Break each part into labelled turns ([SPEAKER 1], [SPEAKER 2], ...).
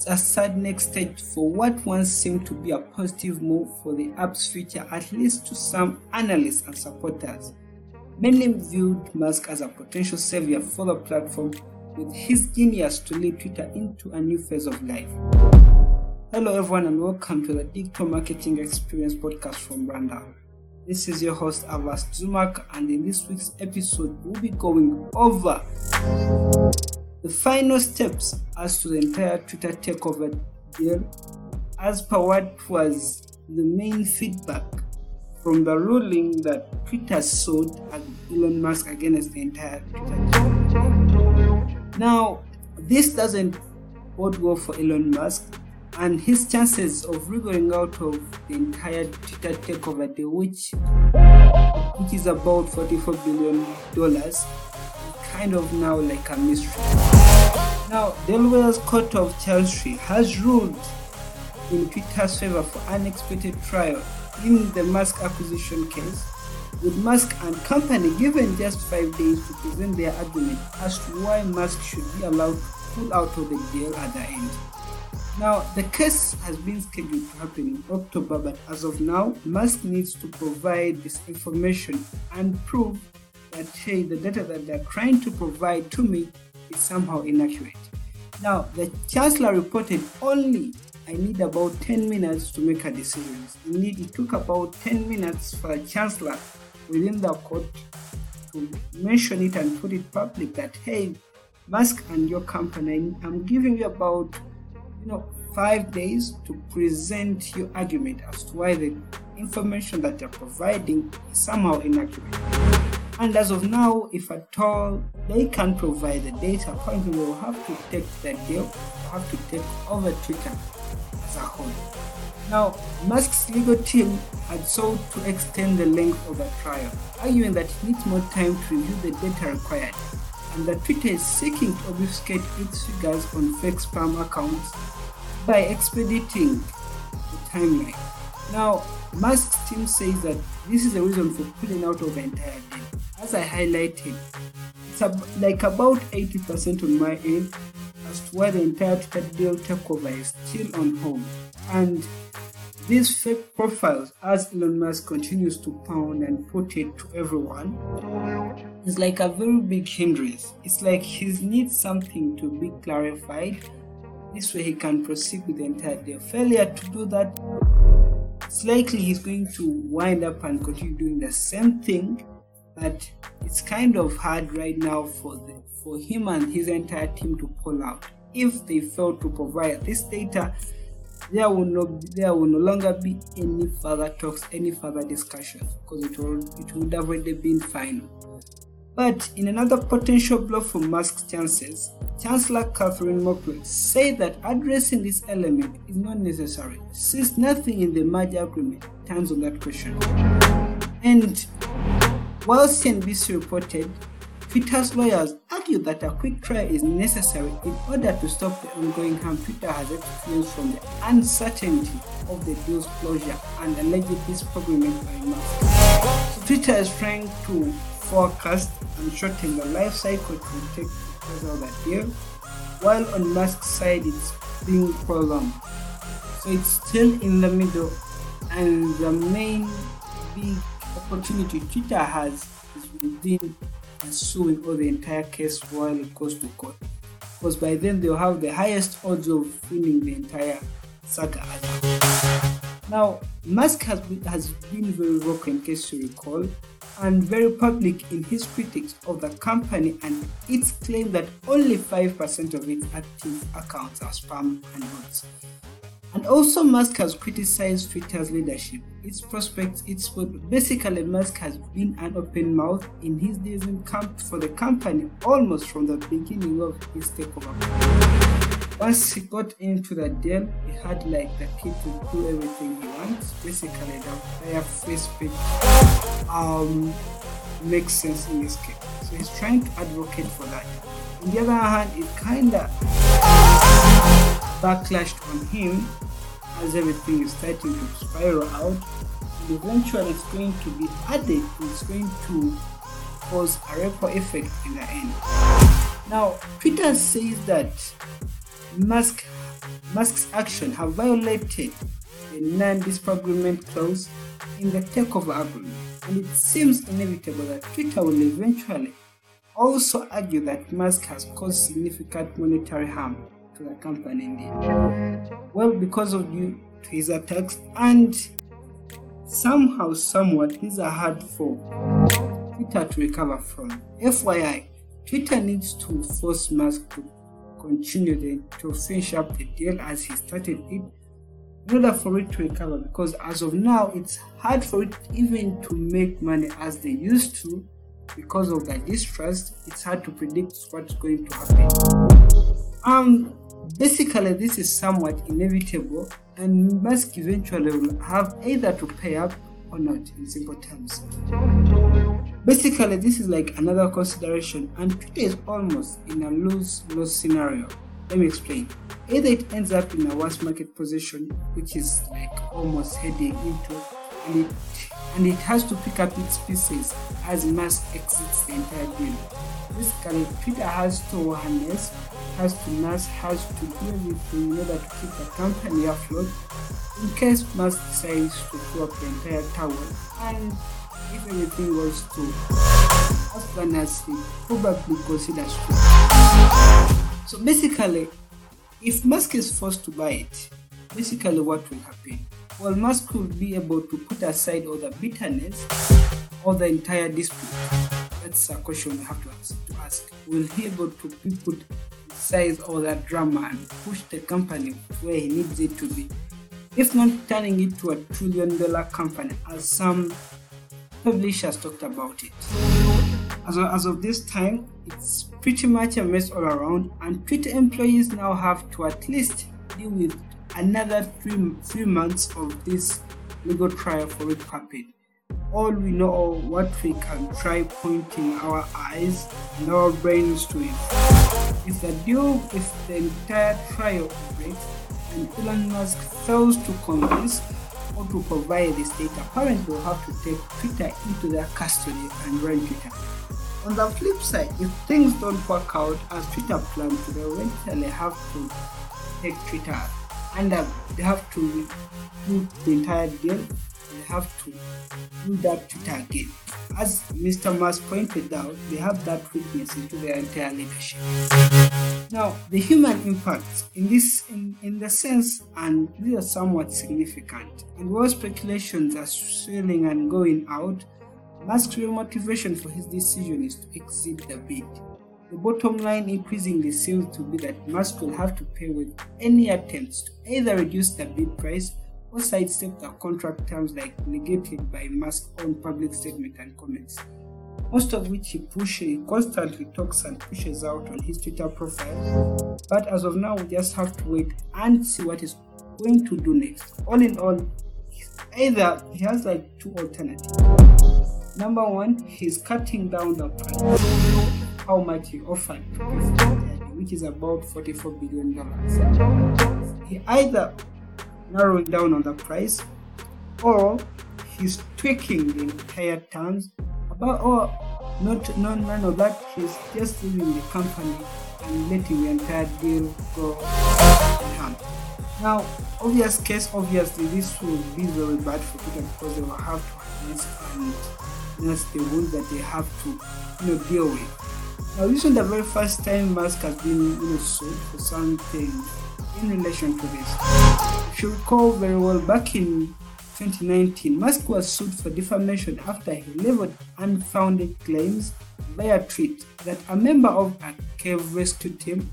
[SPEAKER 1] It's a sad next stage for what once seemed to be a positive move for the app's future, at least to some analysts and supporters. Many viewed Musk as a potential savior for the platform with his genius to lead Twitter into a new phase of life. Hello, everyone, and welcome to the Digital Marketing Experience podcast from Brander. This is your host, Avast Zumak, and in this week's episode, we'll be going over the final steps as to the entire Twitter takeover deal, as per what was the main feedback from the ruling that Twitter sold Elon Musk against the entire Twitter. Now, this doesn't bode well for Elon Musk and his chances of wriggling out of the entire Twitter takeover deal, which which is about 44 billion dollars, kind of now like a mystery. Now, Delaware's Court of Chancery has ruled in Twitter's favor for unexpected trial in the Musk acquisition case, with Musk and company given just five days to present their argument as to why Musk should be allowed to pull out of the deal at the end. Now, the case has been scheduled to happen in October, but as of now, Musk needs to provide this information and prove that, hey, the data that they're trying to provide to me is somehow inaccurate. Now, the chancellor reported only I need about 10 minutes to make a decision. Indeed, it took about 10 minutes for the chancellor within the court to mention it and put it public that, hey, Musk and your company, I'm giving you about, you know, five days to present your argument as to why the information that you're providing is somehow inaccurate. And as of now, if at all they can provide the data, they will have to take the deal, have to take over Twitter as a whole. Now, Musk's legal team had sought to extend the length of the trial, arguing that it needs more time to review the data required, and that Twitter is seeking to obfuscate its figures on fake spam accounts by expediting the timeline. Now, Musk's team says that this is the reason for pulling out of the entire deal. As I highlighted, it's ab- like about 80% on my end as to why the entire Twitter deal takeover is still on hold. And these fake profiles, as Elon Musk continues to pound and put it to everyone, is like a very big hindrance. It's like he needs something to be clarified. This way he can proceed with the entire deal. Failure to do that, it's likely he's going to wind up and continue doing the same thing. But it's kind of hard right now for the, for him and his entire team to pull out. If they fail to provide this data, there will no there will no longer be any further talks, any further discussions, because it will it would have already been final. But in another potential blow for Musk's chances, Chancellor Catherine Mockler said that addressing this element is not necessary, since nothing in the merger agreement turns on that question. And while CNBC reported, Twitter's lawyers argued that a quick trial is necessary in order to stop the ongoing harm Twitter has experienced from the uncertainty of the deal's closure and alleged misprogramment by Musk. So Twitter is trying to forecast and shorten the life cycle to take the of the deal, while on Musk's side it's being prolonged. So it's still in the middle, and the main big opportunity Twitter has is within suing or the entire case while it goes to court. Because by then they'll have the highest odds of winning the entire saga. Now, Musk has been, has been very vocal, in case you recall, and very public in his critics of the company and its claim that only 5% of its active accounts are spam and bots. And also, Musk has criticized Twitter's leadership, its prospects, its basically Musk has been an open mouth in his days in camp for the company almost from the beginning of his takeover. Once he got into the deal, he had like the key to do everything he wants. Basically, the entire face page um, makes sense in this case. So he's trying to advocate for that. On the other hand, it kinda backlashed on him as everything is starting to spiral out. And eventually, it's going to be added, it's going to cause a ripple effect in the end. Now, Twitter says that Musk Musk's actions have violated the non-disparagement clause in the takeover agreement, and it seems inevitable that Twitter will eventually also argue that Musk has caused significant monetary harm to the company indeed. Well, because of due to his attacks and somehow, somewhat, these are hard for Twitter to recover from. FYI, Twitter needs to force Musk to continue the, to finish up the deal as he started it in order for it to recover because as of now it's hard for it even to make money as they used to because of the distrust it's hard to predict what's going to happen um basically this is somewhat inevitable and musk eventually will have either to pay up or not in simple terms. Basically this is like another consideration and twitter is almost in a lose-lose scenario. Let me explain. Either it ends up in a worse market position which is like almost heading into and it and it has to pick up its pieces as Musk exits the entire deal. Basically, Twitter has to harness, has to nurse, has to do everything in order to keep the company afloat in case Musk decides to throw up the entire tower and if everything goes to planned as he probably considers to. So basically, if Musk is forced to buy it, basically what will happen? Well, Musk will be able to put aside all the bitterness or the entire dispute. That's a question we have to ask. To ask. Will he be able to put aside all that drama and push the company where he needs it to be? If not turning it to a trillion dollar company, as some publishers talked about it. As of, as of this time, it's pretty much a mess all around, and Twitter employees now have to at least deal with another three, three months of this legal trial for to happen. All we know or what we can try pointing our eyes and our brains to it. If the deal, if the entire trial breaks and Elon Musk fails to convince or to provide the state, apparently will have to take Twitter into their custody and run Twitter. On the flip side, if things don't work out as Twitter planned, they eventually have to take Twitter and they have to do the entire deal. They have to do that Twitter again. As Mr. Musk pointed out, they have that weakness into their entire leadership. Now, the human impact in this, in, in the sense, and these are somewhat significant. And while speculations are swirling and going out, Musk's real motivation for his decision is to exit the bid. The bottom line increasingly seems to be that Musk will have to pay with any attempts to either reduce the bid price or sidestep the contract terms like negated by Musk's own public statement and comments, most of which he pushes, he constantly talks and pushes out on his Twitter profile. But as of now, we just have to wait and see what he's going to do next. All in all, either he has like two alternatives. Number one, he's cutting down the price how much he offered which is about $44 billion. He either narrowing down on the price or he's tweaking the entire terms about or not no, none of that he's just leaving the company and letting the entire deal go hand. Now, obvious case, obviously this will be very bad for Twitter because they will have to harness and that's the wound that they have to you know deal with. Now, this is the very first time Musk has been you know, sued for something in relation to this. If you recall very well, back in 2019, Musk was sued for defamation after he leveled unfounded claims via tweet that a member of a cave rescue team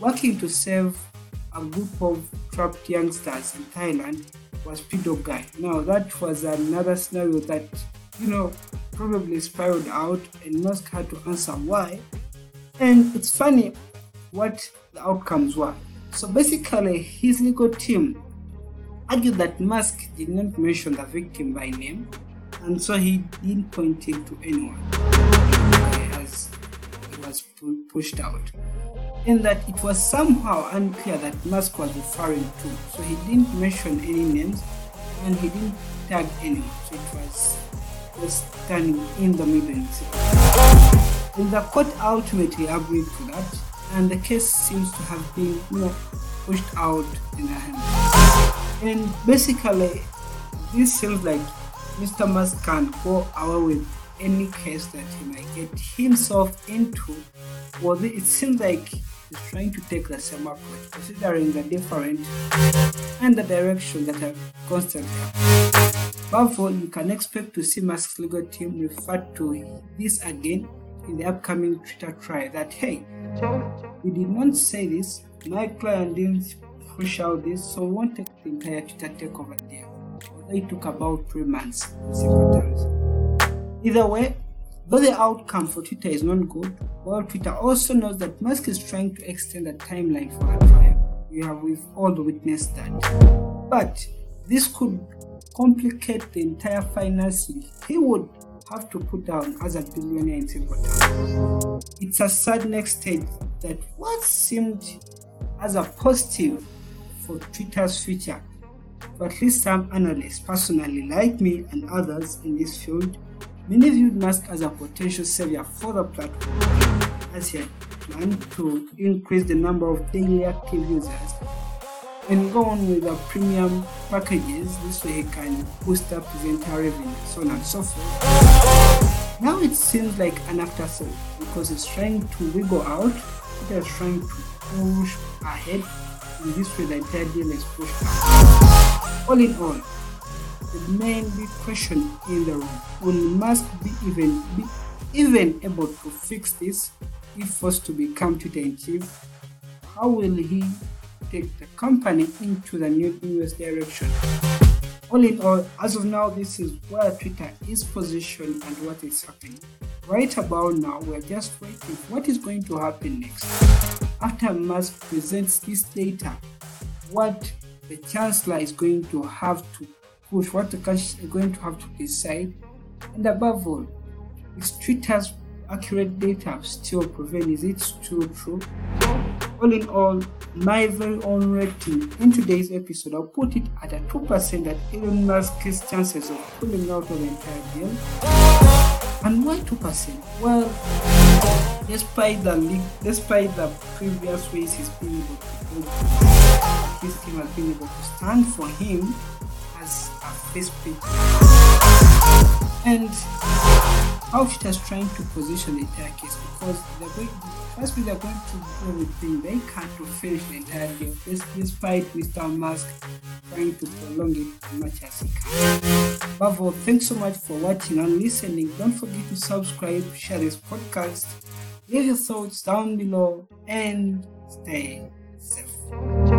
[SPEAKER 1] working to save a group of trapped youngsters in Thailand was pedo guy. Now that was another scenario that you know probably spiraled out and Musk had to answer why. And it's funny what the outcomes were. So basically, his legal team argued that Musk did not mention the victim by name, and so he didn't point it to anyone as he was pushed out. And that it was somehow unclear that Musk was referring to, so he didn't mention any names and he didn't tag anyone, so it was just standing in the middle. And the court ultimately agreed to that and the case seems to have been you know, pushed out in the hand. And basically, this seems like Mr. Musk can go away with any case that he might get himself into. Well, it seems like he's trying to take the same approach, considering the different and the direction that are constantly Therefore, you can expect to see Musk's legal team refer to this again in the upcoming Twitter trial that hey, we did not say this, my client didn't push out this, so we won't take the entire Twitter takeover deal. They took about three months, simple terms. Either way, though the outcome for Twitter is not good, well, Twitter also knows that Musk is trying to extend the timeline for a trial. We have we've all witnessed that. But this could complicate the entire financing he would have to put down as a billionaire in. It's a sad next stage that what seemed as a positive for Twitter's future, for at least some analysts personally like me and others in this field, many viewed Musk as a potential savior for the platform as he planned to increase the number of daily active users and go on with the premium packages. This way he can boost up his entire revenue, so on and so forth. Now it seems like an afterthought because he's trying to wiggle out, he's trying to push ahead, and this way the entire deal is pushed back. All in all, the main big question in the room will must be even be even able to fix this if forced to become Twitter in chief? How will he take the company into the new US direction. All in all, as of now, this is where Twitter is positioned and what is happening. Right about now, we're just waiting what is going to happen next. After Musk presents this data, what the chancellor is going to have to push, what the country is going to have to decide, and above all, is Twitter's accurate data still prevail? Is it still true? All in all, my very own rating in today's episode, I'll put it at a 2% that Elon Musk's chances of pulling out of the entire deal. And why 2%? Well, despite the league, despite the previous ways he's been able to his team has been able to stand for him as a face pick. And how is trying to position the entire case because they're going, firstly they're going to go with things they can't finish the entire game despite Mr. Musk trying to prolong it as much as he can. Above all, thanks so much for watching and listening. Don't forget to subscribe, share this podcast, leave your thoughts down below, and stay safe.